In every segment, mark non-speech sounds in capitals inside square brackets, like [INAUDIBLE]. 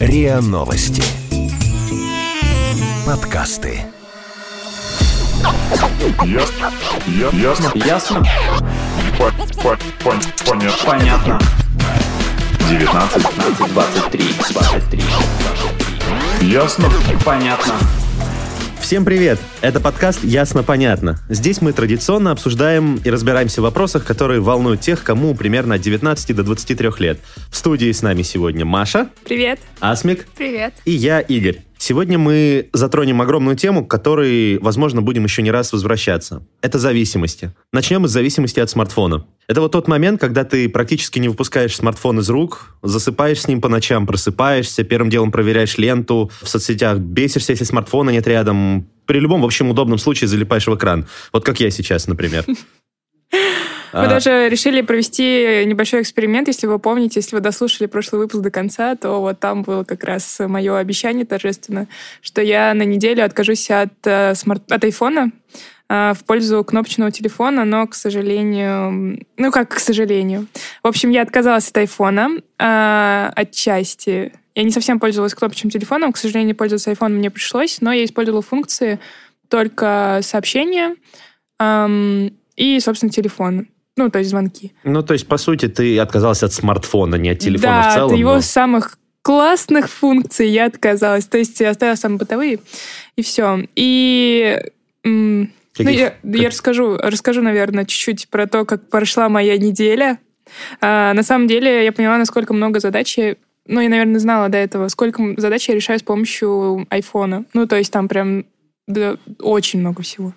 РИА Новости. Подкасты. Ясно. Я- Ясно. Ясно? По- по- пон- Понятно. Понятно. 19. 15, 23, 23, 23. Ясно. Понятно. Всем привет! Это подкаст «Ясно-понятно». Здесь мы традиционно обсуждаем и разбираемся в вопросах, которые волнуют тех, кому примерно от 19 до 23 лет. В студии с нами сегодня Маша, Привет. Асмик Привет. и я, Игорь. Сегодня мы затронем огромную тему, к которой, возможно, будем еще не раз возвращаться. Это зависимости. Начнем с зависимости от смартфона. Это вот тот момент, когда ты практически не выпускаешь смартфон из рук, засыпаешь с ним по ночам, просыпаешься, первым делом проверяешь ленту в соцсетях, бесишься, если смартфона нет рядом. При любом, в общем, удобном случае залипаешь в экран. Вот как я сейчас, например. [LAUGHS] Мы А, даже решили провести небольшой эксперимент. Если вы помните, если вы дослушали прошлый выпуск до конца, то вот там было как раз мое обещание торжественно, что я на неделю откажусь от, э, смарт... от айфона э, в пользу кнопочного телефона, но, к сожалению... Ну, как к сожалению. В общем, я отказалась от айфона э, отчасти. Я не совсем пользовалась кнопочным телефоном. К сожалению, пользоваться айфоном мне пришлось, но я использовала функции только сообщения эм, и, собственно, телефон. Ну, то есть звонки. Ну, то есть, по сути, ты отказался от смартфона, не от телефона да, в целом. от его но- самых классных функций я отказалась. То есть я оставила самые бытовые, и все. И... м, ну, Каких- я, как- я расскажу, расскажу, наверное, чуть-чуть про то, как прошла моя неделя. А, на самом деле я поняла, насколько много задач я ну, я, наверное, знала до этого, сколько задач я решаю с помощью айфона. Ну, то есть там прям да, очень много всего.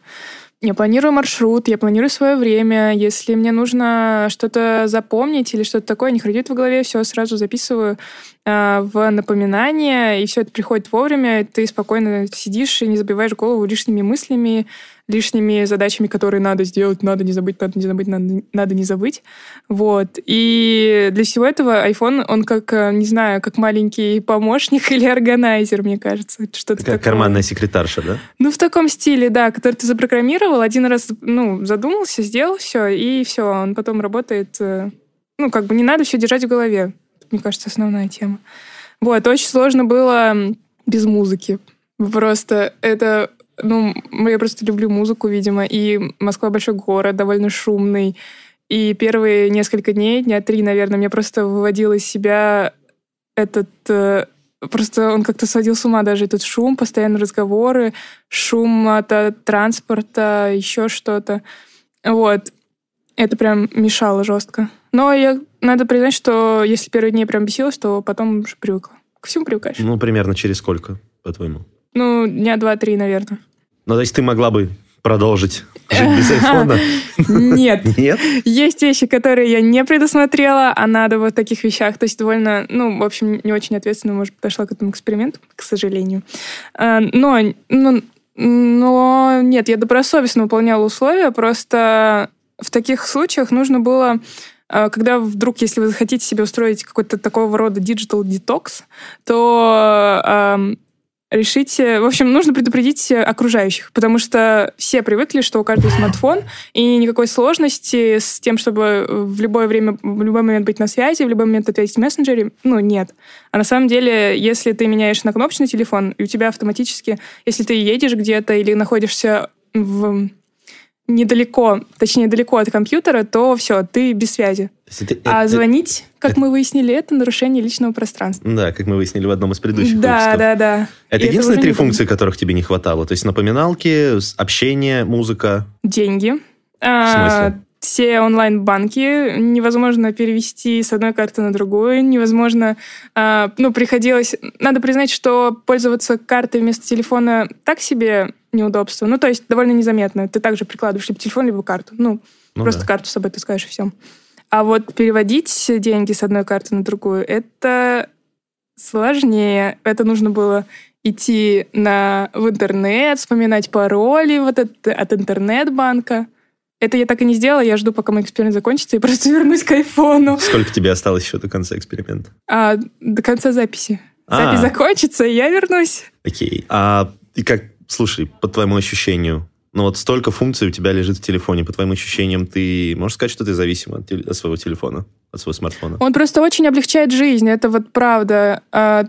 Я планирую маршрут, я планирую свое время. Если мне нужно что-то запомнить или что-то такое, не ходит в голове, все сразу записываю а, в напоминание, и все это приходит вовремя, и ты спокойно сидишь и не забиваешь голову лишними мыслями, лишними задачами, которые надо сделать, надо не забыть, надо не забыть, надо, надо не забыть. Вот. И для всего этого iPhone, он как, э, не знаю, как маленький помощник [LAUGHS] или органайзер, мне кажется. Что-то Как такое. карманная секретарша, да? Ну, в таком стиле, да, который ты запрограммировал, один раз, ну, задумался, сделал все, и все, он потом работает. э, Ну, как бы не надо все держать в голове. Мне кажется, основная тема. Вот, очень сложно было без музыки. Просто это, ну, я просто люблю музыку, видимо, и Москва большой город, довольно шумный. И первые несколько дней, дня три, наверное, мне просто выводил из себя этот... э, Просто он как-то сводил с ума даже этот шум, постоянные разговоры, шум от, от транспорта, еще что-то. Вот. Это прям мешало жестко. Но я, надо признать, что если первые дни прям бесилась, то потом уже привыкла. Ко всему привыкаешь. Ну, примерно через сколько, по-твоему? Ну, дня два-три, наверное. Ну, то есть ты могла бы продолжить жить без [LAUGHS] айфона? Нет. Нет? Есть вещи, которые я не предусмотрела, а надо вот в таких вещах. То есть довольно, ну, в общем, не очень ответственно, может, подошла к этому эксперименту, к сожалению. А, Но, ну, но нет, я добросовестно выполняла условия, просто в таких случаях нужно было а, когда вдруг, если вы захотите себе устроить какой-то такого рода digital detox, то решите... В общем, нужно предупредить окружающих, потому что все привыкли, что у каждого смартфон, и никакой сложности с тем, чтобы в любое время, в любой момент быть на связи, в любой момент ответить в мессенджере, ну, нет. А на самом деле, если ты меняешь на кнопочный телефон, и у тебя автоматически, если ты едешь где-то или находишься в недалеко, точнее, далеко от компьютера, то все, ты без связи. Это- А это- звонить, как мы выяснили, это нарушение личного пространства. Да, как мы выяснили в одном из предыдущих Да, выпусков. да, да. Это И единственные три функции, которых тебе не хватало? То есть напоминалки, общение, музыка. Деньги. В смысле? Все онлайн-банки невозможно перевести с одной карты на другую, невозможно, а, ну, приходилось... Надо признать, что пользоваться картой вместо телефона так себе неудобство. Ну, то есть довольно незаметно. Ты также прикладываешь либо телефон, либо карту. Ну, Ну просто да. карту с собой таскаешь и все. А вот переводить деньги с одной карты на другую, это сложнее. Это нужно было идти на, в интернет, вспоминать пароли вот от, от интернет-банка. Это я так и не сделала. Я жду, пока мой эксперимент закончится, и просто [LAUGHS] вернусь к айфону. Сколько тебе осталось еще до конца эксперимента? А, до конца записи. А. Запись закончится, и я вернусь. Окей. А и как, слушай, по твоему ощущению, Ну вот столько функций у тебя лежит в телефоне. По твоим ощущениям, ты можешь сказать, что ты зависим от, от своего телефона, от своего смартфона? Он просто очень облегчает жизнь, это вот правда. А,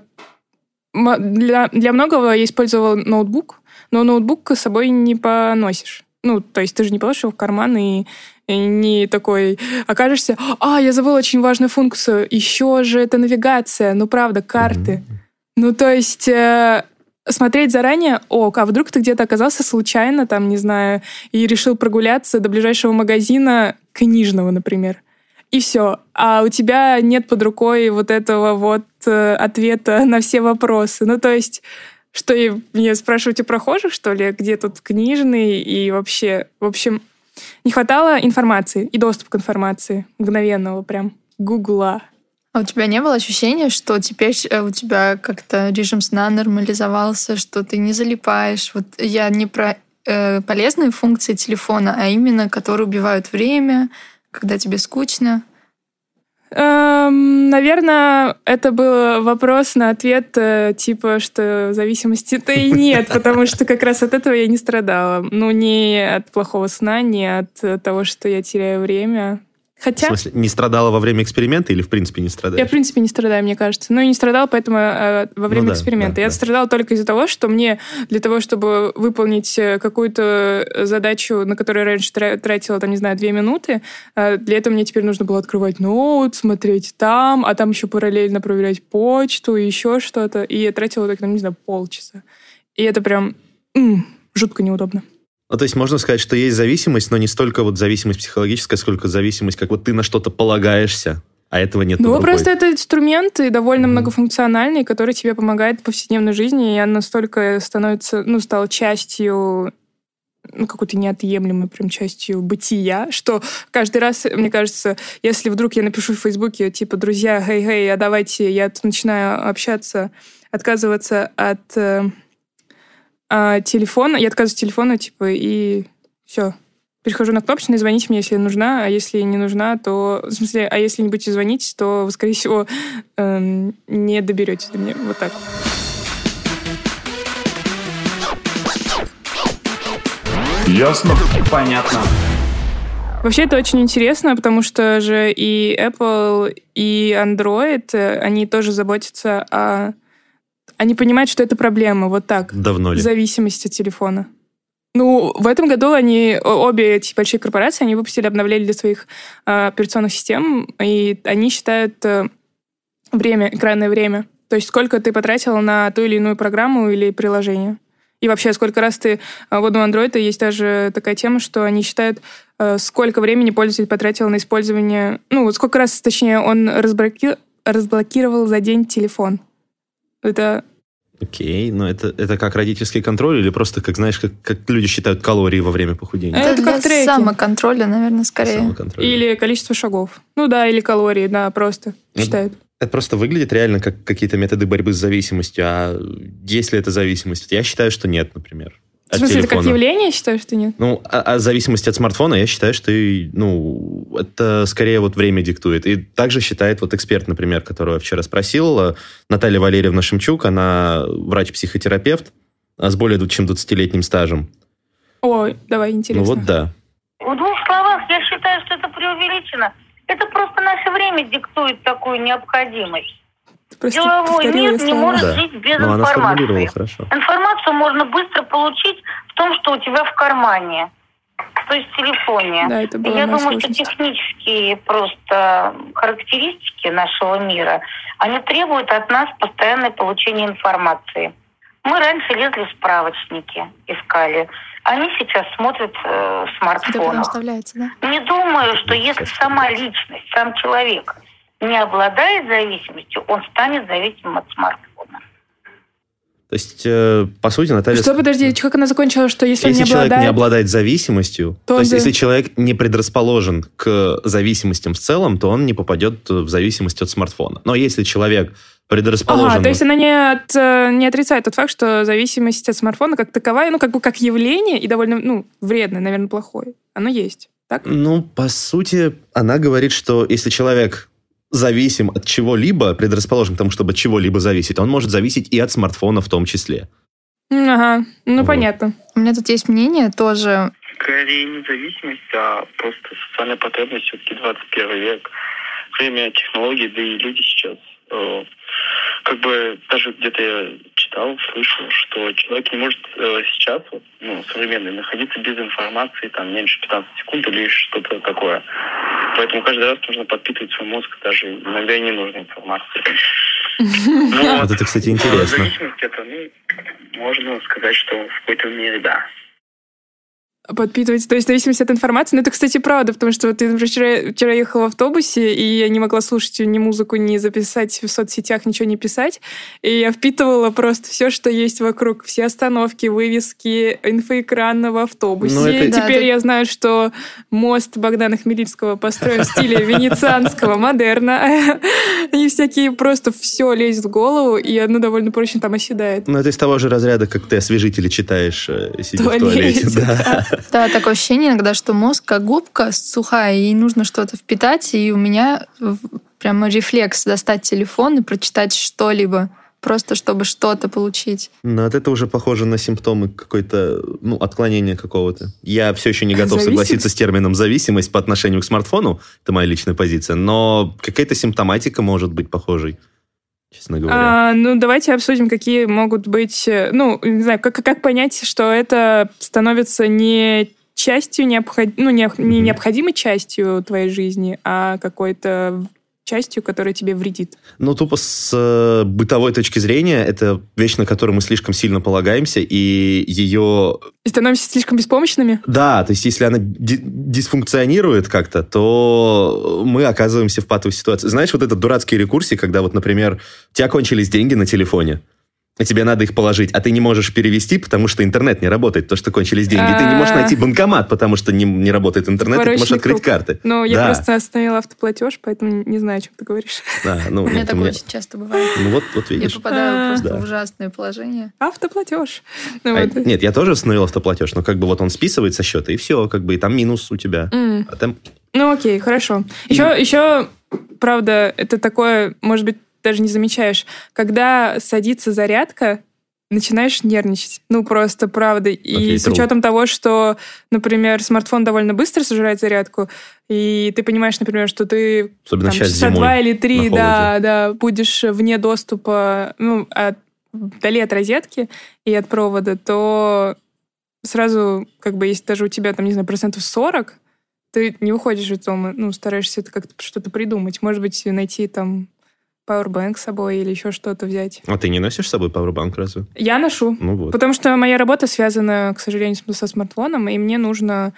Для, для многого я использовала ноутбук, но ноутбук с собой не поносишь. Ну, то есть ты же не положишь его в карман и, и не такой окажешься, а, я забыла очень важную функцию, еще же это навигация, ну, правда, карты. Ну, то есть э, смотреть заранее, о, а вдруг ты где-то оказался случайно, там, не знаю, и решил прогуляться до ближайшего магазина книжного, например. И все. А у тебя нет под рукой вот этого вот э, ответа на все вопросы. Ну, то есть, что и мне спрашивать у прохожих, что ли, где тут книжный и вообще, в общем, не хватало информации и доступа к информации мгновенного прям гугла. А у тебя не было ощущения, что теперь э, у тебя как-то режим сна нормализовался, что ты не залипаешь? Вот я не про э, полезные функции телефона, а именно, которые убивают время, когда тебе скучно. Эм, наверное, это был вопрос на ответ, э, типа, что зависимости-то и нет, [LAUGHS] потому что как раз от этого я не страдала. Ну, не от плохого сна, не от того, что я теряю время. В Хотя смысле, не страдала во время эксперимента или в принципе не страдаешь? я, в принципе, не страдаю, мне кажется. Ну, и не страдала, поэтому э, во время да, эксперимента. да, я да. страдала только из-за того, что мне для того, чтобы выполнить э, какую-то задачу, на которую раньше тра- тратила, там, не знаю, две минуты, э, для этого мне теперь нужно было открывать ноут, смотреть там, а там еще параллельно проверять почту и еще что-то. И я тратила так, там, не знаю, полчаса. И это прям м, жутко неудобно. Ну, то есть можно сказать, что есть зависимость, но не столько вот зависимость психологическая, сколько зависимость, как вот ты на что-то полагаешься, а этого нет Ну, просто это инструмент и довольно Мгм. многофункциональный, который тебе помогает в повседневной жизни, и я настолько становится, ну, стала частью ну, какой-то неотъемлемой прям частью бытия, что каждый раз, мне кажется, если вдруг я напишу в Фейсбуке, типа, друзья, хей-хей, а давайте, я тут начинаю общаться, отказываться от э, а, телефона, я отказываюсь от телефона, типа, и все. Перехожу на кнопочный, звоните мне, если нужна, а если не нужна, то... В смысле, а если не будете звонить, то вы, скорее всего, [LAUGHS] эм, не доберетесь до меня. Вот так. Ясно? Понятно. Вообще это очень интересно, потому что же и Apple, и Android, э, они тоже заботятся о... Они понимают, что это проблема, вот так. Давно ли? Зависимость от телефона. Ну, в этом году они, обе эти большие корпорации, они выпустили обновление для своих э, операционных систем, и они считают э, время, экранное время. То есть сколько ты потратил на ту или иную программу или приложение. И вообще, сколько раз ты... э, Вот у Android есть даже такая тема, что они считают, э, сколько времени пользователь потратил на использование... Ну, вот сколько раз, точнее, он разблоки- разблокировал за день телефон. Это Окей, но это, это как родительский контроль или просто, как знаешь, как, как люди считают калории во время похудения? Это Это, как для треки. самоконтроля, наверное, скорее. Самоконтроль. Или количество шагов. Ну да, или калории, да, просто Ну, считают. Это просто выглядит реально как какие-то методы борьбы с зависимостью. А есть ли это зависимость? Я считаю, что нет, например. В смысле, это как телефона. явление, считаешь, что нет? Ну, а, а зависимость от смартфона, я считаю, что и, ну, это скорее вот время диктует. И также считает вот эксперт, например, которого я вчера спросил, э, Наталья Валерьевна Шемчук, она врач-психотерапевт а с более чем 20-летним стажем. Ой, давай, интересно. Ну вот да. В двух словах, я считаю, что это преувеличено. Это просто наше время диктует такую необходимость. Ты просто Деловой мир не слова. может Да. жить без Но сформулировала информации. Информацию можно быстро получить в том, что у тебя в кармане, то есть в телефоне. Да, это была Я думаю, что сложность. технические просто характеристики нашего мира, они требуют от нас постоянное получения информации. Мы раньше лезли в справочники, искали. Они сейчас смотрят э, в смартфонах. да? Не думаю, что если сама личность, сам человек не обладает зависимостью, он станет зависимым от смартфона. То есть, э, по сути, Наталья... Что, подожди, как она закончила, что если, Если он не человек обладает... не обладает зависимостью, То то, есть да. если человек не предрасположен к зависимостям в целом, то он не попадет в зависимость от смартфона. Но если человек предрасположен... Ага, то есть она не, от, э, не отрицает тот факт, что зависимость от смартфона как таковая, ну, как бы как явление, и довольно, ну, вредное, наверное, плохое. Оно есть, так? Ну, по сути, она говорит, что если человек зависим от чего-либо, предрасположен к тому, чтобы от чего-либо зависеть, он может зависеть и от смартфона в том числе. Ага, ну Вот. понятно. У меня тут есть мнение тоже. Скорее не зависимость, а просто социальная потребность. Все-таки 21 век, время технологий, да и люди сейчас э, как бы даже где-то я читал, слышал, что человек не может э, сейчас, вот, ну, современный, находиться без информации там меньше 15 секунд или что-то такое. Поэтому каждый раз нужно подпитывать свой мозг, даже иногда и не нужна информация. [LAUGHS] Ну, Вот это, кстати, интересно. Зависимость это, ну, можно сказать, что в какой-то мере да. Подпитывать, то есть в зависимости от информации. Но это, кстати, правда, потому что вот я, например, вчера, вчера ехала в автобусе, и я не могла слушать ни музыку, ни записать в соцсетях, ничего не писать. И я впитывала просто все, что есть вокруг. Все остановки, вывески, инфоэкран в автобусе. Ну, это- И Да, Теперь это- я знаю, что мост Богдана Хмельницкого построен в стиле венецианского модерна. И всякие просто все лезет в голову, и оно довольно прочно там оседает. Ну, это из того же разряда, как ты освежители читаешь, э, сидя в Туалете, туалете. Да. [LAUGHS] Да, такое ощущение иногда, что мозг как губка сухая, и ей нужно что-то впитать, и у меня прямо рефлекс достать телефон и прочитать что-либо, просто чтобы что-то получить. Но вот это уже похоже на симптомы какой-то, ну, отклонения какого-то. Я все еще не готов согласиться с термином зависимость по отношению к смартфону. Это моя личная позиция. Но какая-то симптоматика может быть похожей, честно говоря. А, ну, давайте обсудим, какие могут быть... э, Ну, не знаю, как, как понять, что это становится не частью, необход... ну, не, не необходимой частью твоей жизни, а какой-то частью, которая тебе вредит. Ну, тупо с э, бытовой точки зрения, это вещь, на которую мы слишком сильно полагаемся, и ее... И становимся слишком беспомощными? Да, то есть если она ди- дисфункционирует как-то, то мы оказываемся в патовой ситуации. Знаешь, вот этот дурацкий рекурсии, когда вот, например, у тебя кончились деньги на телефоне, тебе надо их положить, а ты не можешь перевести, потому что интернет не работает, то, что кончились деньги. Ты не можешь А. найти банкомат, потому что не, не работает интернет, ты можешь открыть круг. карты. Ну, я просто остановила автоплатеж, поэтому не знаю, о чем ты говоришь. Да, ну, У меня такое меня- очень часто бывает. Ну вот, вот Я видишь. А, попадаю просто да. в ужасное положение. Автоплатеж. [LAUGHS] Ну, А, вот. Нет, я тоже установил автоплатеж, но как бы вот он списывает со счета, и все, как бы, и там минус у тебя. А Ну, окей, хорошо. Еще, еще, правда, это такое, может быть, даже не замечаешь, когда садится зарядка, начинаешь нервничать. Ну, просто правда. И Окей, с true. учетом того, что, например, смартфон довольно быстро сожирает зарядку, и ты понимаешь, например, что ты Особенно там, часа два или три, да, да, будешь вне доступа, ну, от, вдали от розетки и от провода, то сразу, как бы, если даже у тебя, там, не знаю, процентов 40, ты не выходишь из дома, ну, стараешься это как-то что-то придумать. Может быть, найти там Powerbank с собой или еще что-то взять. А ты не носишь с собой Powerbank разве? Я ношу, Ну вот. потому что моя работа связана, к сожалению, со смартфоном, и мне нужно...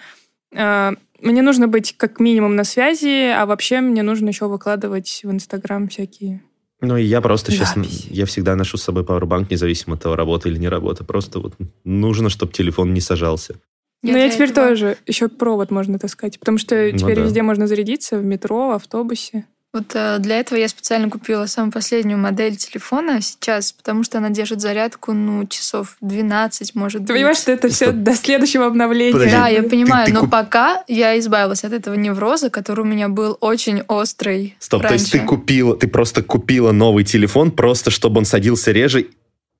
э, мне нужно быть как минимум на связи, а вообще мне нужно еще выкладывать в Инстаграм всякие... Ну, и я просто сейчас, Запись. я всегда ношу с собой Powerbank, независимо от того, работа или не работа. Просто вот нужно, чтобы телефон не сажался. Ну, я теперь этого- тоже. Еще провод можно таскать, потому что Ну теперь да. везде можно зарядиться, в метро, в автобусе. Вот э, для этого я специально купила самую последнюю модель телефона сейчас, потому что она держит зарядку, ну, часов 12, может Ты быть. понимаешь, что это все Стоп. до следующего обновления? Подожди. Да, я понимаю, ты но куп- пока я избавилась от этого невроза, который у меня был очень острый Стоп, то есть ты раньше. купила, ты просто купила новый телефон, просто чтобы он садился реже,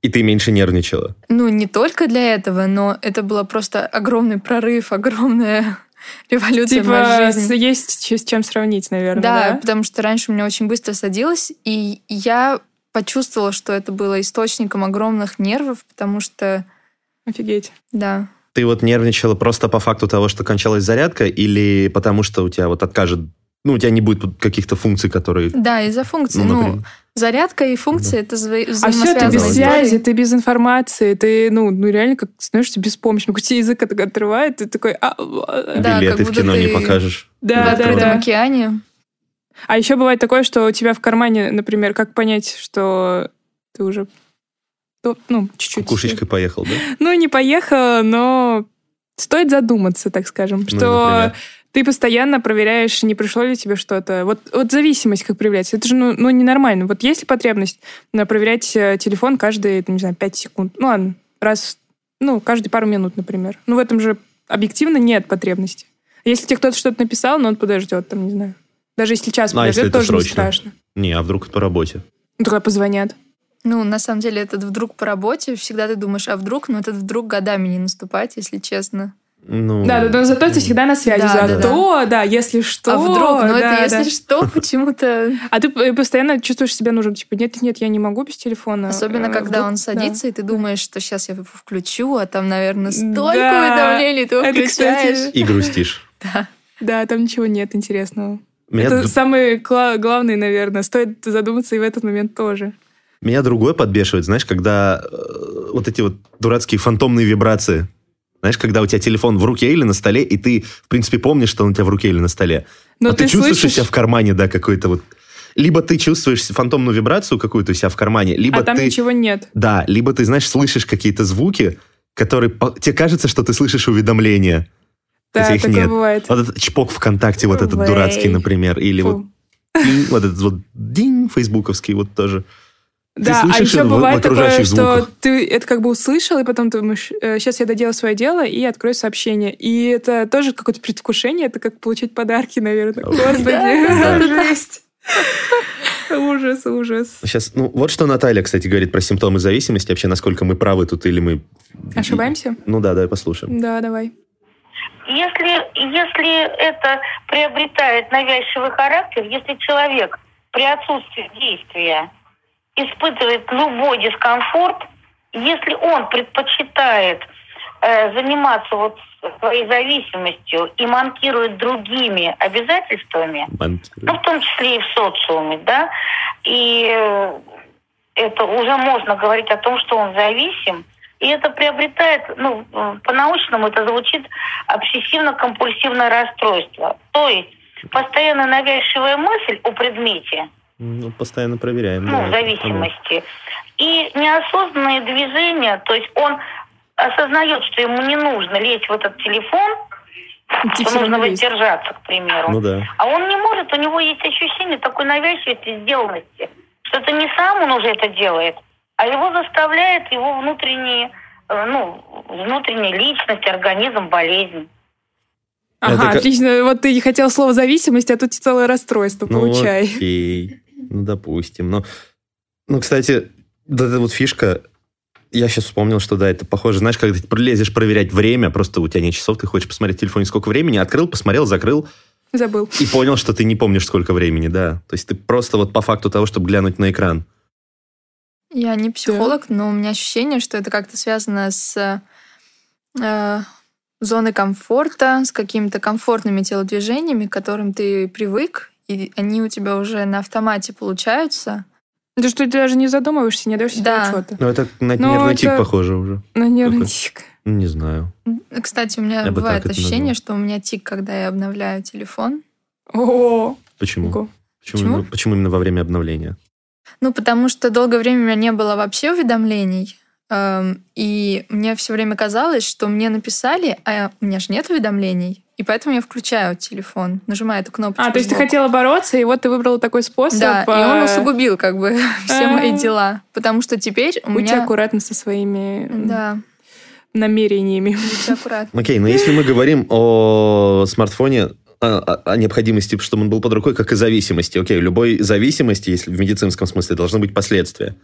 и ты меньше нервничала. Ну, не только для этого, но это было просто огромный прорыв, [LAUGHS] огромная революция в Типа, моей с- жизни. есть с чем сравнить, наверное, Да, да? потому что раньше у меня очень быстро садилось, и я почувствовала, что это было источником огромных нервов, потому что, Офигеть. да, Ты вот нервничала просто по факту того, что кончалась зарядка, или потому что у тебя вот откажет, ну, у тебя не будет каких-то функций, которые... да, из-за функции. Ну, Ну, например. Зарядка и функции это вза- А все ты взаимосвязанные без связи, ты без информации, ты, ну, ну реально как становишься беспомощным. Как тебе язык от- отрывает, ты такой... а, а, Да, билеты как в кино не ты- покажешь. Да, в да, да. океане. А еще бывает такое, что у тебя в кармане, например, как понять, что ты уже ну, чуть-чуть. Кукушечкой поехал, да? Ну, не поехала, но стоит задуматься, так скажем, Ну, что например. Ты постоянно проверяешь, не пришло ли тебе что-то. Вот, вот зависимость как проявляется. Это же ну, ну, ненормально. Вот есть ли потребность проверять э, телефон каждые, не знаю, 5 секунд? Ну, ладно, раз, ну, каждые пару минут, например. Ну, в этом же объективно нет потребности. Если тебе кто-то что-то написал, ну, он подождет, там, не знаю. Даже если час Ну, а если подождет, это тоже не срочно? страшно. Не, а вдруг по работе? Ну, тогда позвонят. Ну, на самом деле, этот вдруг по работе, всегда ты думаешь, а вдруг, но этот вдруг годами не наступает, если честно. Ну, Да, да, но зато ты всегда на связи. Да, да, Зато, да, если что. а вдруг, ну да, это да. если что, почему-то... А ты постоянно чувствуешь себя нужным. Типа, нет, нет, я не могу без телефона. Особенно, Э, когда вдруг- он да. садится, и ты думаешь, что сейчас я его включу, а там, наверное, столько Да. уведомлений, ты его Это, включаешь. кстати, И грустишь. [LAUGHS] Да, там ничего нет интересного. Меня, Это д- самый кла- главный, наверное. Стоит задуматься и в этот момент тоже. меня другое подбешивает, знаешь, когда э, вот эти вот дурацкие фантомные вибрации. Знаешь, когда у тебя телефон в руке или на столе, и ты, в принципе, помнишь, что он у тебя в руке или на столе. Но А ты, чувствуешь у слышишь- себя в кармане, да, какой-то вот... Либо ты чувствуешь фантомную вибрацию какую-то у себя в кармане, либо а там ты... ничего нет. Да, либо ты, знаешь, слышишь какие-то звуки, которые... Тебе кажется, что ты слышишь уведомления. Да, хотя их такое нет. бывает. Вот этот чпок ВКонтакте, вот этот Вэй. дурацкий, например, или Фу. вот динь, вот этот вот динь фейсбуковский вот тоже. Ты Да, а еще бывает такое, окружающих что звуках. ты это как бы услышал, и потом ты думаешь, сейчас я доделаю свое дело и открою сообщение. И это тоже какое-то предвкушение, это как получить подарки, наверное. Господи, [LAUGHS] жесть. Ужас, ужас. Сейчас, ну, вот что Наталья, кстати, говорит про симптомы зависимости, вообще, насколько мы правы тут или мы... Ошибаемся? Ну да, давай послушаем. Да, давай. Если, если это приобретает навязчивый характер, если человек при отсутствии действия испытывает любой дискомфорт, если он предпочитает э, заниматься вот своей зависимостью и манкирует другими обязательствами, Банки. ну, в том числе и в социуме, да, и э, это уже можно говорить о том, что он зависим, и это приобретает, ну, по-научному это звучит обсессивно-компульсивное расстройство. То есть постоянно навязчивая мысль о предмете, Ну, постоянно проверяем. ну, да, зависимости, и неосознанные движения, то есть он осознает, что ему не нужно лезть в этот телефон, Идти что нужно лезть. воздержаться, к примеру. Ну да. А он не может, у него есть ощущение такой навязчивости, сделанности, что это не сам он уже это делает, а его заставляет его внутренние, э, ну, внутренняя личность, организм, болезнь. Ага, Это как- отлично. Вот ты не хотел слово зависимость, а тут целое расстройство, Ну, получай. окей. Ну, допустим. Но, ну, кстати, вот эта вот фишка, я сейчас вспомнил, что да, это похоже, знаешь, когда ты пролезешь проверять время, просто у тебя нет часов, ты хочешь посмотреть в телефоне, сколько времени, открыл, посмотрел, закрыл, Забыл. и понял, что ты не помнишь, сколько времени, да. То есть ты просто вот по факту того, чтобы глянуть на экран. Я не психолог, но у меня ощущение, что это как-то связано с э, зоной комфорта, с какими-то комфортными телодвижениями, к которым ты привык, и они у тебя уже на автомате получаются. Это что ты даже не задумываешься, не даешь себе Да. отчета. Ну, это на Ну, нервный тик это- похоже уже. На нервный Какой? тик. Ну, Не знаю. Кстати, у меня Я бы бывает ощущение, что у меня тик, когда я обновляю телефон. О, Почему? Почему, Почему? именно- почему именно во время обновления? Ну, потому что долгое время у меня не было вообще уведомлений. эм, И мне все время казалось, что мне написали, а у меня же нет уведомлений. И поэтому я включаю телефон, нажимаю эту кнопочку. А, то есть ты хотела бороться, и вот ты выбрала такой способ. Да, и он э, усугубил как бы [LAUGHS] все А. мои дела. Потому что теперь у Будьте меня... аккуратны со своими Да, намерениями. будьте аккуратны. Окей, но если мы говорим о смартфоне, о, о- о необходимости, чтобы он был под рукой, как и зависимости. Окей, любой зависимости, если в медицинском смысле, должны быть последствия.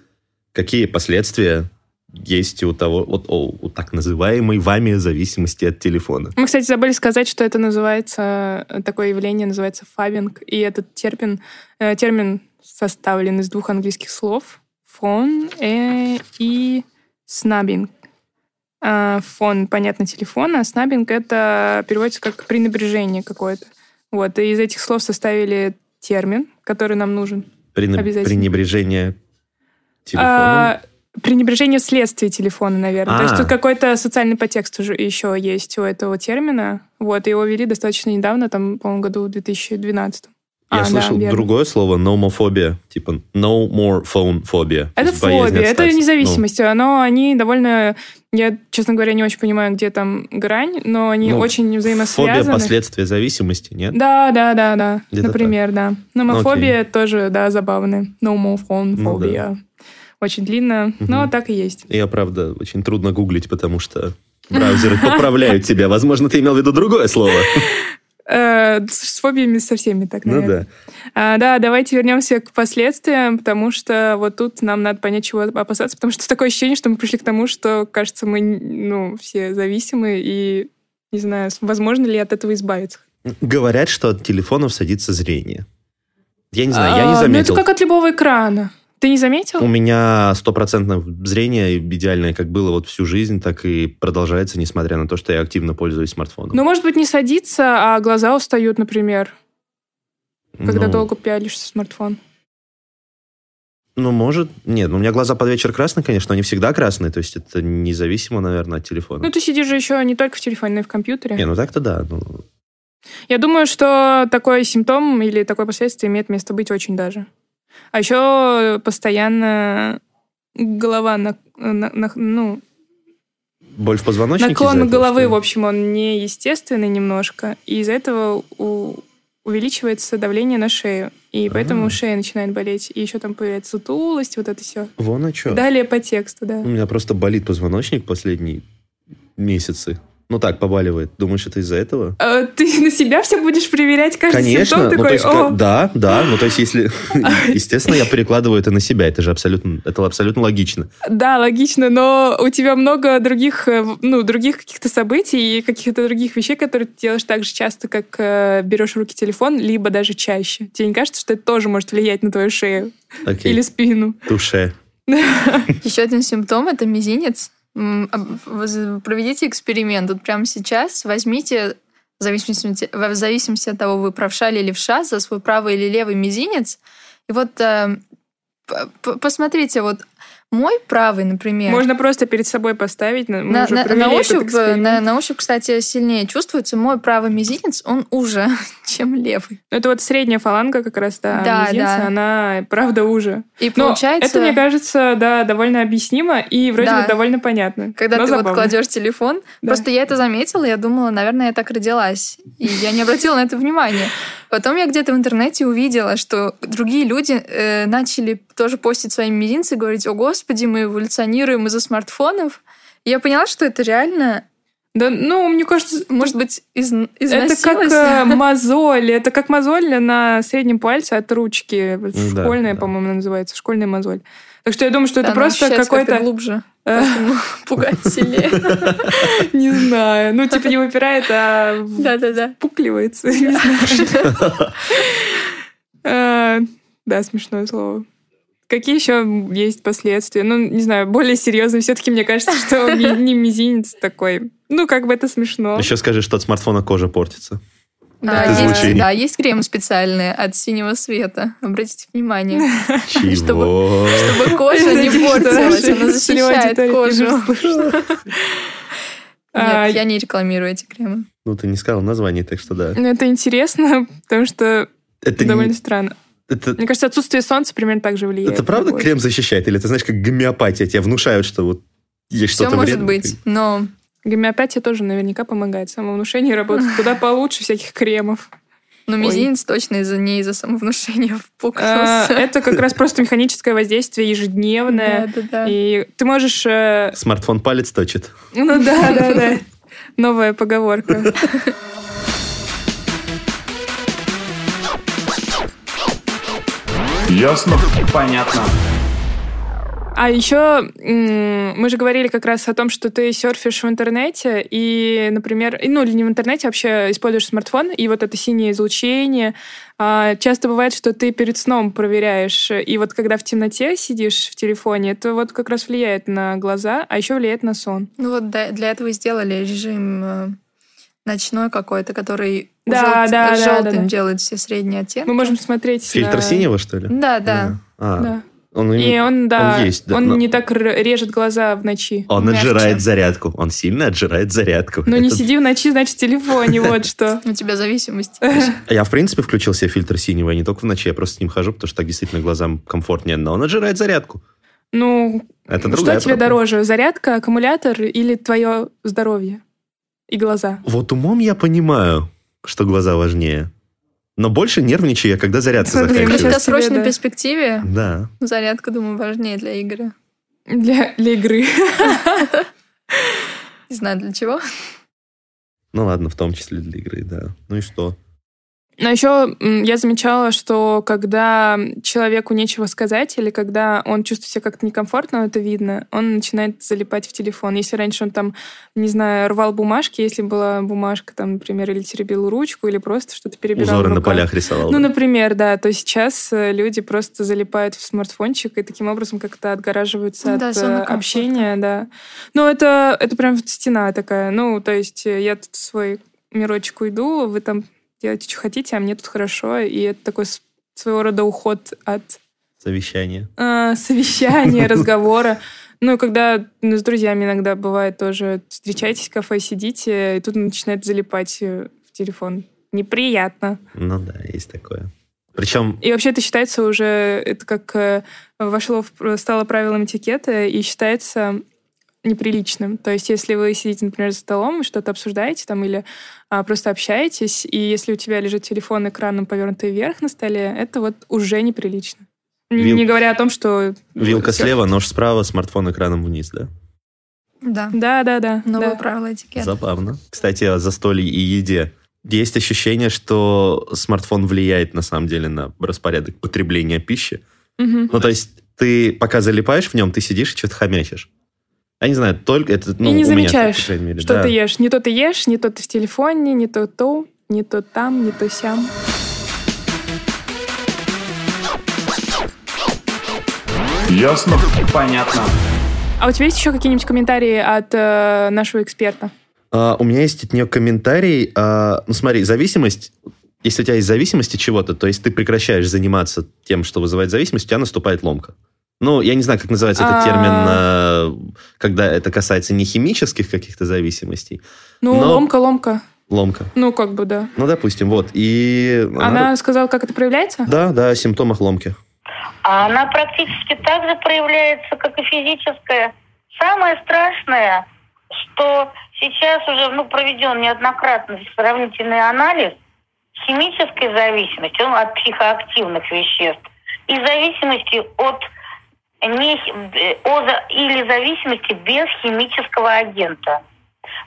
Какие последствия есть у того, вот о, у так называемой вами зависимости от телефона? Мы, кстати, забыли сказать, что это называется, э, такое явление называется фабинг, и этот термин, э, термин составлен из двух английских слов фон э, и снабинг. А, Фон, понятно, телефон, а снабинг это переводится как пренебрежение какое-то. Вот, и из этих слов составили термин, который нам нужен. Пренеб- Обязательно. Пренебрежение телефоном? А, пренебрежение вследствие телефона, наверное. То есть А. тут какой-то социальный подтекст уже еще есть у этого термина. Вот, его ввели достаточно недавно, там, по-моему, году в 2012. Я А, да, слышал верно. другое слово, номофобия, типа no more phone. То Это фобия, это отстать. независимость. Но они довольно... Я, честно говоря, не очень понимаю, где там грань, но они Ну, очень Ну, взаимосвязаны. фобия последствия зависимости, нет? Да, да, да, да. Где-то Например, да. Номофобия тоже, да, забавная. No more phone Ну да. Очень длинно, но так и есть. Я, правда, очень трудно гуглить, потому что браузеры поправляют тебя. Возможно, ты имел в виду другое слово. [LAUGHS] Э, с фобиями со всеми так, Ну наверное. да. А, да, давайте вернемся к последствиям, потому что вот тут нам надо понять, чего опасаться, потому что такое ощущение, что мы пришли к тому, что, кажется, мы ну, все зависимы, и не знаю, возможно ли от этого избавиться. Говорят, что от телефонов садится зрение. Я не знаю, я не Ну, заметил. это как от любого экрана. Ты не заметил? У меня стопроцентное зрение идеальное, как было вот всю жизнь, так и продолжается, несмотря на то, что я активно пользуюсь смартфоном. Ну, может быть, не садится, а глаза устают, например, когда Ну, долго пялишься в смартфон. Ну, может. Нет, ну, у меня глаза под вечер красные, конечно, но они всегда красные, то есть это независимо, наверное, от телефона. Ну, ты сидишь же еще не только в телефоне, но и в компьютере. Не, ну так-то да. ну, Я думаю, что такой симптом или такое последствие имеет место быть очень даже. А еще постоянно голова на, на- на- ну, боль в позвоночнике наклон этого, головы, что в общем, он неестественный немножко, и из-за этого у- увеличивается давление на шею, и поэтому А. шея начинает болеть, и еще там появляется сутулость, вот это все. Вон а что. Далее по тексту, да. У меня просто болит позвоночник последние месяцы. Ну так, побаливает. Думаешь, это из-за этого? А ты на себя все будешь проверять каждый Конечно. симптом ну, то такой, есть, о, ка- да, да. Ну, то есть, если... [LAUGHS] Естественно, я перекладываю это на себя. Это же абсолютно, это абсолютно логично. Да, логично, но у тебя много других, э, ну, других каких-то событий и каких-то других вещей, которые ты делаешь так же часто, как э, берешь в руки телефон, либо даже чаще. Тебе не кажется, что это тоже может влиять на твою шею Окей. или спину? Туше. [LAUGHS] Еще один симптом это мизинец. Проведите эксперимент. Вот прямо сейчас возьмите, в зависимости, в зависимости от того, вы правша или левша, за свой правый или левый мизинец. И вот э, посмотрите, вот мой правый, например, Можно просто перед собой поставить. на- Мы на, на- ощупь, э, на, на ощупь, кстати, сильнее чувствуется. Мой правый мизинец, он уже, [LAUGHS] чем левый. Это вот средняя фаланга как раз, да, Да, мизинца, да. она правда уже. И Но получается... это, мне кажется, да, довольно объяснимо и вроде Да. бы довольно понятно. Когда но ты вот забавно. кладешь телефон, Да. просто я это заметила, я думала, наверное, я так родилась. И я не обратила на это внимания. Потом я где-то в интернете увидела, что другие люди э, начали тоже постить свои мизинцы, говорить, о господи, мы эволюционируем из-за смартфонов. И я поняла, что это реально, Да, ну, мне кажется, может быть, из, Это как э, мозоль. Это как мозоль на среднем пальце от ручки. Да, Школьная, да. по-моему, называется. Школьная мозоль. Так что я думаю, что это Она просто какой-то... глубже, поэтому [LAUGHS] пугать сильнее. [LAUGHS] Не знаю. Ну, типа не выпирает, а пукливается. Не знаю. [LAUGHS] Э, Да, смешное слово. Какие еще есть последствия? Ну, не знаю, более серьезные. Все-таки мне кажется, что не мизинец такой. Ну, как бы это смешно. Еще скажи, что от смартфона кожа портится. А, Это есть, да, есть крем специальный от синего света. Обратите внимание. [LAUGHS] Чего? Чтобы [LAUGHS] кожа не портилась, она защищает кожу. [LAUGHS] А, Нет, я не рекламирую эти кремы. Ну, ты не сказал название, так что да. Ну, это интересно, потому что Это, не- довольно странно. это, Мне кажется, отсутствие солнца примерно так же влияет. это правда крем защищает? Или ты знаешь, как гомеопатия тебя внушают, что вот есть Все что-то может вредное? быть, но Гомеопатия тоже наверняка помогает. Самовнушение работает куда получше всяких кремов. но Ой. мизинец точно из-за не из-за самовнушения А, впукнулся. Это как раз просто механическое воздействие ежедневное. Да-да-да. И ты можешь... э, Смартфон палец точит. Ну да, да, да. Новая поговорка. Ясно? Понятно. А еще мы же говорили как раз о том, что ты серфишь в интернете и, например, ну или не в интернете, а вообще используешь смартфон, и вот это синее излучение. А, часто бывает, что ты перед сном проверяешь, и вот когда в темноте сидишь в телефоне, это вот как раз влияет на глаза, а еще влияет на сон. Ну вот да, для этого и сделали режим э, ночной какой-то, который Да, желт- да, да, желтым да, да. делает все средние оттенки. Мы можем смотреть Фильтр на- синего, что ли? Да, да. А, Да. Он, И он, да, он есть, да, он но- не так режет глаза в ночи. Он мягче. отжирает зарядку. Он сильно отжирает зарядку. Но не Это- сиди в ночи, значит, в телефоне, вот [LAUGHS] что. У тебя зависимость. Я, в принципе, включил себе фильтр синего, и не только в ночи, я просто с ним хожу, потому что так действительно глазам комфортнее. Но он отжирает зарядку. Ну, Это что тебе проблема. дороже, зарядка, аккумулятор или твое здоровье и глаза? Вот умом я понимаю, что глаза важнее. Но больше нервничаю я, когда зарядка В заканчивается. щас- краткосрочной да. перспективе Да. зарядка, думаю, важнее для игры. Для, для игры. [LAUGHS] Не знаю для чего. Ну ладно, в том числе для игры, да. Ну и что? Но еще я замечала, что когда человеку нечего сказать или когда он чувствует себя как-то некомфортно, это видно, он начинает залипать в телефон. Если раньше он там, не знаю, рвал бумажки, если была бумажка, там, например, или теребил ручку, или просто что-то перебирал Узоры на полях рисовал. Ну, да. например, да, то сейчас э, люди просто залипают в смартфончик и таким образом как-то отгораживаются Да, от э, общения, да. Ну, это, это прям стена такая. Ну, то есть э, я тут в свой мирочек уйду, вы там делайте, что хотите, а мне тут хорошо. И это такой своего рода уход от э, совещания, [LAUGHS] разговора. Ну, и когда ну, с друзьями иногда бывает тоже, встречаетесь в кафе, сидите, и тут начинает залипать э, в телефон. Неприятно. Ну да, есть такое. Причем, И вообще это считается уже, это как э, вошло, в, стало правилом этикета и считается неприличным. То есть если вы сидите, например, за столом и что-то обсуждаете там или а, просто общаетесь, и если у тебя лежит телефон экраном повернутый вверх на столе, это вот уже неприлично. Не, Вил- не говоря о том, что... вилка всё. слева, нож справа, смартфон экраном вниз, да? Да. Да, да, да. Новые да. правила этикета. Забавно. Кстати, о застолье и еде. Есть ощущение, что смартфон влияет на самом деле на распорядок потребления пищи. Мгм. Ну, то есть ты пока залипаешь в нем, ты сидишь и что-то хомячишь. Я не знаю, только это, ну, и не у меня так, замечаешь, по крайней мере, что да. ты ешь. Не то ты ешь, не то ты в телефоне, не то то, не то там, не то сям. Ясно? Понятно. А у тебя есть еще какие-нибудь комментарии от э, нашего эксперта? А, у меня есть от нее комментарий. А, ну, смотри, зависимость... Если у тебя есть зависимость от чего-то, то есть ты прекращаешь заниматься тем, что вызывает зависимость, у тебя наступает ломка. Ну, я не знаю, как называется этот термин, а, когда это касается не химических каких-то зависимостей. Ну, Но- ломка, ломка. Ломка. Ну, как бы, да. Ну, допустим, вот. И... Она сказала, как это проявляется? Да, да, о симптомах ломки. А она практически так же проявляется, как и физическая. Самое страшное, что сейчас уже ну, проведен неоднократно сравнительный анализ химической зависимости он от психоактивных веществ и зависимости от не, э, о или зависимости без химического агента.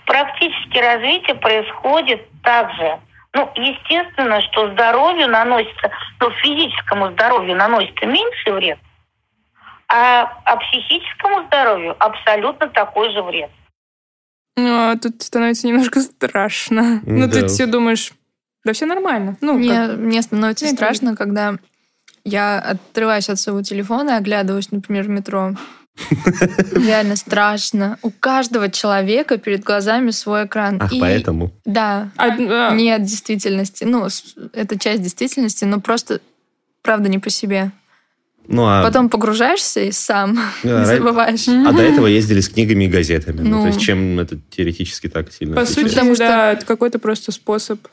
Практически развитие происходит так же. Ну, естественно, что здоровью наносится, ну, физическому здоровью наносится меньший вред, а, а психическому здоровью абсолютно такой же вред. Ну, а тут становится немножко страшно. Ну, Да. ты все думаешь, да все нормально. Ну, Мне, как- мне становится Мне страшно, когда я отрываюсь от своего телефона и оглядываюсь, например, в метро. [LAUGHS] Реально страшно. У каждого человека перед глазами свой экран. Ах, И- поэтому. Да. А, а, Не от действительности. Ну, это часть действительности, но просто, правда, не по себе. Ну, а, Потом погружаешься и сам Да, [LAUGHS] не забываешь. а до этого ездили с книгами и газетами. Ну, Ну. то есть чем это теоретически так сильно по отличается? сути, Потому что- да, это какой-то просто способ.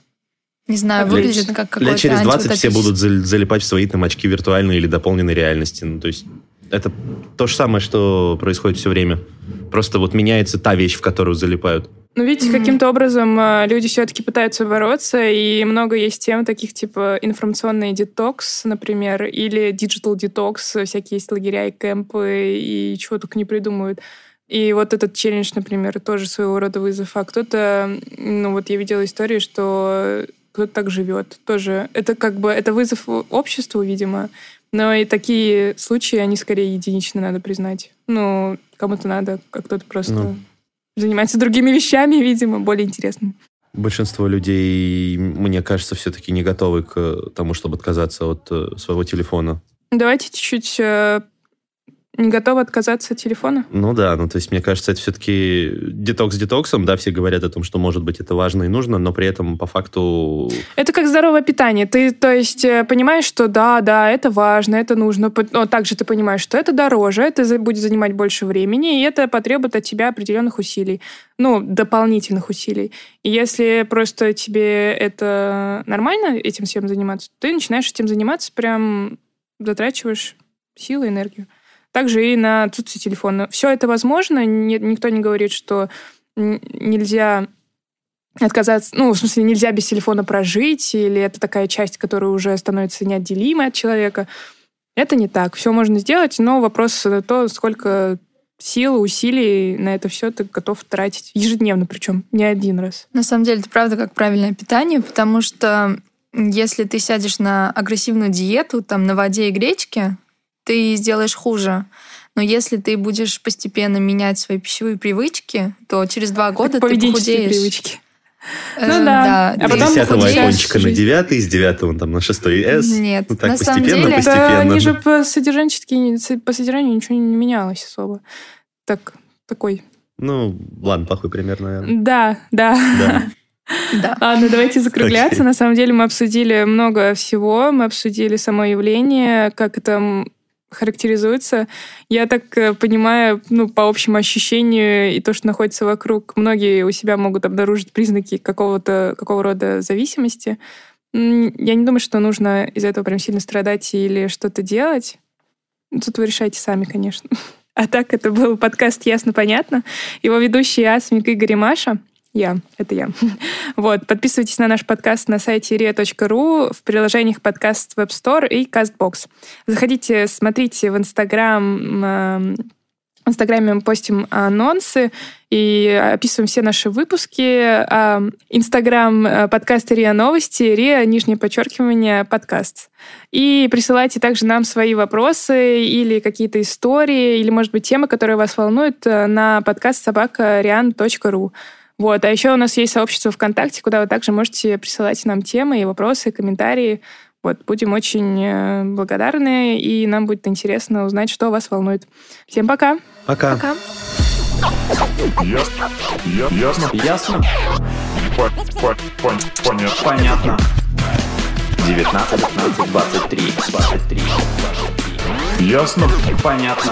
Не знаю, выглядит как какой-то Лет через 20 все будут зал- залипать в свои там очки виртуальной или дополненной реальности. Ну, то есть это то же самое, что происходит все время. Просто вот меняется та вещь, в которую залипают. Ну, видите, Мгм. каким-то образом э, люди все-таки пытаются бороться, и много есть тем таких, типа информационный детокс, например, или digital детокс, всякие есть лагеря и кемпы, и чего только не придумывают. И вот этот челлендж, например, тоже своего рода вызов. А кто-то, ну вот я видела историю, что кто-то так живет. Тоже это как бы, это вызов обществу, видимо, но и такие случаи, они скорее единичны, надо признать. Ну, кому-то надо, а кто-то просто Ну. занимается другими вещами, видимо, более интересными. Большинство людей, мне кажется, все-таки не готовы к тому, чтобы отказаться от э, своего телефона. Давайте чуть-чуть э, не готовы отказаться от телефона. Ну да, ну то есть мне кажется, это все-таки детокс детоксом, да, все говорят о том, что может быть это важно и нужно, но при этом по факту Это как здоровое питание. Ты, то есть, э, понимаешь, что да, да, это важно, это нужно, но также ты понимаешь, что это дороже, это будет занимать больше времени, и это потребует от тебя определенных усилий, ну, дополнительных усилий. И если просто тебе это нормально этим всем заниматься, ты начинаешь этим заниматься, прям затрачиваешь силы, энергию. Также и на отсутствие телефона. Все это возможно, ни- никто не говорит, что нельзя отказаться, ну, в смысле, нельзя без телефона прожить, или это такая часть, которая уже становится неотделимой от человека. Это не так. Все можно сделать, но вопрос то, сколько сил, усилий на это все ты готов тратить ежедневно, причем не один раз. На самом деле, это правда как правильное питание, потому что если ты сядешь на агрессивную диету, там, на воде и гречке, ты сделаешь хуже. Но если ты будешь постепенно менять свои пищевые привычки, то через два года ты похудеешь. привычки. Э, Ну да. А С потом 10 похудеешь айфончика на жизнь. 9, с 9 там, на 6 S. Нет, Ну так на самом постепенно, деле- Да, постепенно. они же по содержанчески, по содержанию ничего не менялось особо. Так, такой. Ну, ладно, плохой пример, наверное. Да, да. Да. [LAUGHS] Да. Ладно, давайте закругляться. Окей. На самом деле мы обсудили много всего. Мы обсудили само явление, как это м, характеризуется. Я так э, понимаю, ну, по общему ощущению и то, что находится вокруг, многие у себя могут обнаружить признаки какого-то, какого рода зависимости. Я не думаю, что нужно из-за этого прям сильно страдать или что-то делать. Тут вы решайте сами, конечно. [LAUGHS] А так, это был подкаст «Ясно-понятно». Его ведущие Асмик, Игорь и Маша. Я, это я. [LAUGHS] Вот, подписывайтесь на наш подкаст на сайте ria.ru, в приложениях подкаст Web Store и CastBox. Заходите, смотрите в Инстаграм, эм, в Инстаграме мы постим анонсы и описываем все наши выпуски. А, Инстаграм э, подкаста РИА Новости, РИА, нижнее подчеркивание, подкаст. И присылайте также нам свои вопросы или какие-то истории, или, может быть, темы, которые вас волнуют, э, на подкаст собака Вот. А еще у нас есть сообщество ВКонтакте, куда вы также можете присылать нам темы и вопросы, комментарии. Вот, будем очень э, благодарны, и нам будет интересно узнать, что вас волнует. Всем пока! Пока. Пока. Ясно. Я- Ясно. Ясно? По- по- пон- Понятно. Понятно. 19, 15, 23, 23, 23. Ясно. Понятно.